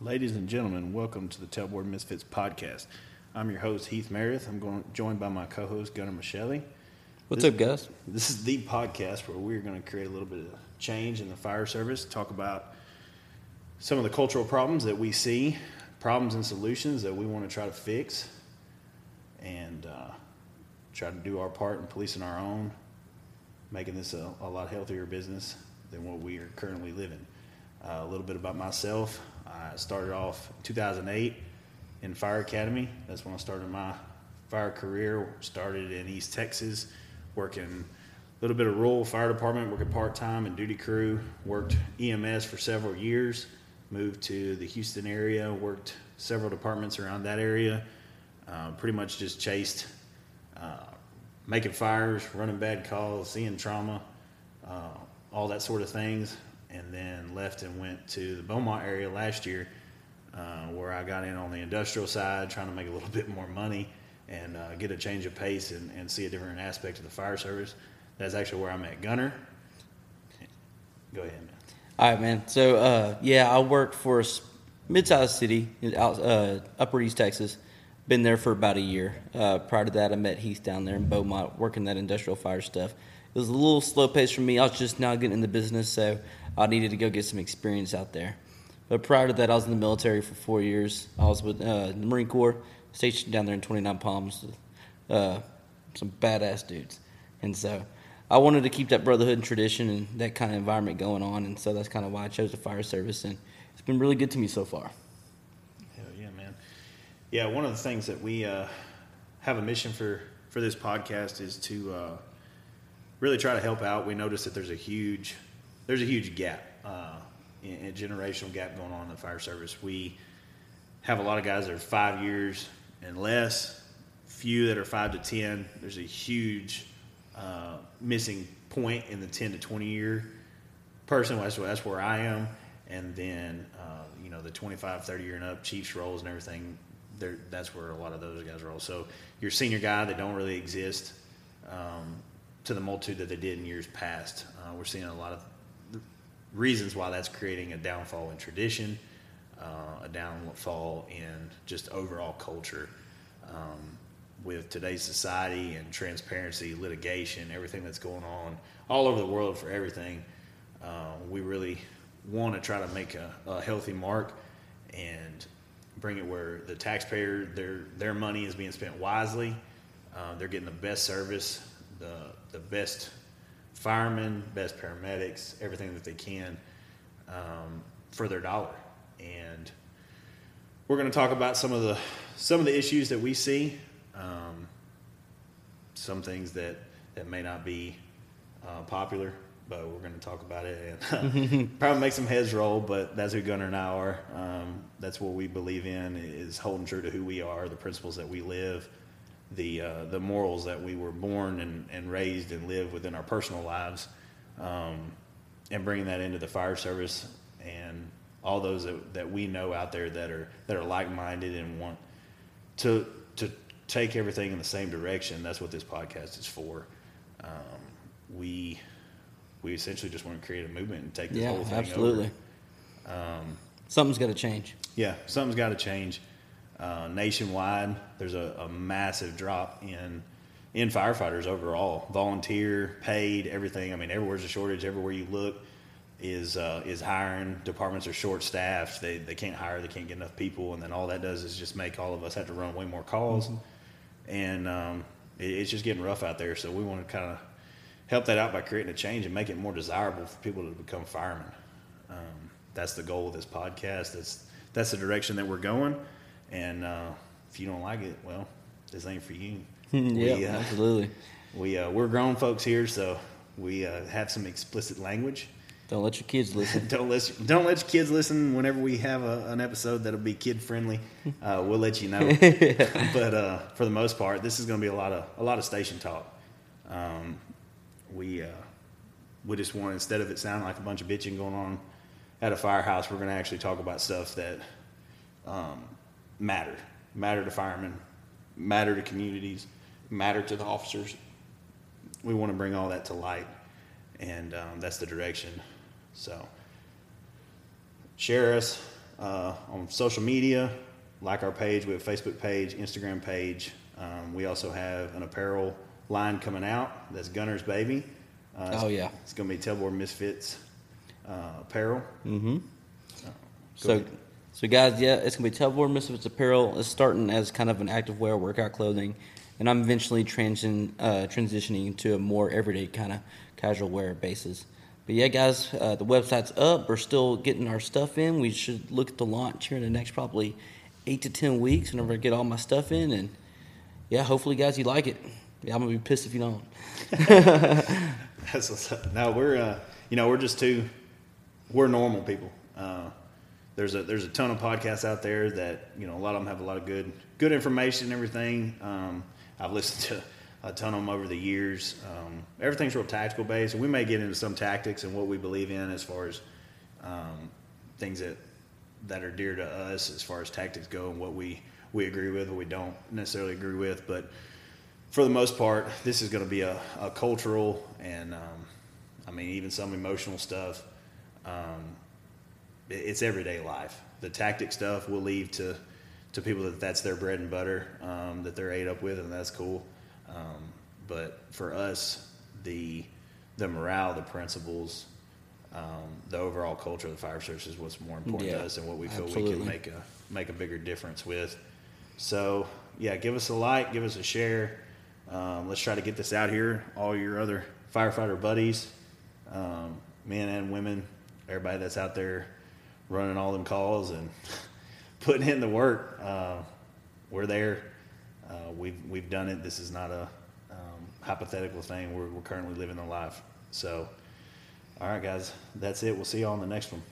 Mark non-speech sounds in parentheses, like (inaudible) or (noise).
Ladies and gentlemen, welcome to the Tailboard Misfits podcast. I'm your host, Heath Meredith. I'm going, joined by my co host, Gunnar Michele. What's This- up, guys? This is the podcast where we're going to create a little bit of change in the fire service, talk about some of the cultural problems that we see, problems and solutions that we want to try to fix, and uh, try to do our part in policing our own, making this a, a lot healthier business than what we are currently living. Uh, a little bit about myself. I started off in 2008 in Fire Academy. That's when I started my fire career. Started in East Texas, working a little bit of rural fire department, working part time and duty crew. Worked EMS for several years. Moved to the Houston area. Worked several departments around that area. Uh, pretty much just chased uh, making fires, running bad calls, seeing trauma, uh, all that sort of things, and then left and went to the Beaumont area last year, uh, where I got in on the industrial side, trying to make a little (laughs) bit more money and uh, get a change of pace and, and see a different aspect of the fire service. That's actually where I met Gunner. Go ahead, man. All right, man. So, uh, yeah, I work for a mid-sized city in out, uh, Upper East Texas. Been there for about a year. Uh, prior to that, I met Heath down there in Beaumont, working that industrial fire stuff. It was a little slow pace for me. I was just now getting in the business, so I needed to go get some experience out there. But prior to that, I was in the military for four years. I was with uh, the Marine Corps, stationed down there in 29 Palms. Uh, some badass dudes. And so I wanted to keep that brotherhood and tradition and that kind of environment going on. And so that's kind of why I chose the fire service. And it's been really good to me so far. Hell yeah, man. Yeah, one of the things that we uh, have a mission for for this podcast is to uh, really try to help out. We notice that there's a huge there's a huge gap, uh, a generational gap going on in the fire service. We have a lot of guys that are five years and less, few that are five to ten. There's a huge uh, missing point in the ten to twenty year person. That's, that's where I am. And then, uh, you know, the 25, 30 year and up Chiefs roles and everything, that's where a lot of those guys roll. So your senior guy, they don't really exist um, to the multitude that they did in years past. Uh, we're seeing a lot of reasons why that's creating a downfall in tradition, uh, a downfall in just overall culture. Um, with today's society and transparency, litigation, everything that's going on all over the world for everything, uh, we really want to try to make a, a healthy mark and bring it where the taxpayer their their money is being spent wisely. Uh, they're getting the best service, the the best firemen, best paramedics, everything that they can um, for their dollar. And we're going to talk about some of the some of the issues that we see, um, some things that that may not be uh, popular, but we're going to talk about it and (laughs) probably make some heads roll. But that's who Gunner and I are. Um, that's what we believe in is holding true to who we are, the principles that we live, the uh, the morals that we were born and, and raised and live within our personal lives, um, and bringing that into the fire service and all those that, that we know out there that are that are like minded and want to to take everything in the same direction. That's what this podcast is for. Um, we we essentially just want to create a movement and take this Yeah, whole thing absolutely. over. Something's got to change. Yeah, something's got to change. Uh, nationwide, there's a, a massive drop in in firefighters overall, volunteer, paid, everything. I mean, everywhere's a shortage. Everywhere you look is uh, is hiring. Departments are short staffed. They they can't hire. They can't get enough people, and then all that does is just make all of us have to run way more calls, and um, it, it's just getting rough out there. So we want to kind of help that out by creating a change and make it more desirable for people to become firemen. Um, that's the goal of this podcast. That's that's the direction that we're going. And uh, if you don't like it, well, this ain't for you. (laughs) yeah, We, uh, absolutely. we uh, we're grown folks here, so we uh, have some explicit language. Don't let your kids listen. (laughs) don't let don't let your kids listen whenever we have a, an episode that'll be kid friendly. (laughs) Uh, we'll let you know. but uh, for the most part, this is going to be a lot of a lot of station talk. Um, we uh, we just want instead of it sounding like a bunch of bitching going on at a firehouse, we're going to actually talk about stuff that um, matter matter to firemen, matter to communities, matter to the officers. We want to bring all that to light, and um, that's the direction. So share us. uh, on social media. Like our page, we have a Facebook page, Instagram page. Um, we also have an apparel line coming out. That's Gunner's Baby. Uh, Oh, yeah. it's going to be Tailboard Misfits uh, apparel. Mm-hmm. So, ahead. So guys, yeah, it's gonna be Tailboard Misfits apparel. It's starting as kind of an active wear workout clothing, and I'm eventually uh, transitioning to a more everyday kind of casual wear basis. But yeah, guys, uh, the website's up. We're still getting our stuff in. We should look at the launch here in the next probably eight to ten weeks whenever I get all my stuff in, and yeah, hopefully, guys, you like it. Yeah, I'm gonna be pissed if you don't. (laughs) That's what's up. No, we're uh, you know we're just two. We're normal people. Uh, there's a there's a ton of podcasts out there that you know a lot of them have a lot of good good information and everything. Um, I've listened to a ton of them over the years. Um, everything's real tactical based, and we may get into some tactics and what we believe in as far as um, things that that are dear to us as far as tactics go and what we we agree with, what we don't necessarily agree with, but for the most part, this is going to be a, a cultural and, um, I mean, even some emotional stuff. Um, it's everyday life. The tactic stuff we'll leave to, to people that that's their bread and butter, um, that they're ate up with, and that's cool. Um, but for us, the the morale, the principles, um, the overall culture of the fire service is what's more important Yeah, to us, and what we feel we can make a make a bigger difference with. So yeah, give us a like, give us a share. Um, let's try to get this out here. All your other firefighter buddies, um, men and women, everybody that's out there running all them calls and (laughs) putting in the work. Uh, we're there. Uh, we've we've done it. This is not a um, hypothetical thing. We're, we're currently living the life. So, all right, guys, that's it. We'll see you all on the next one.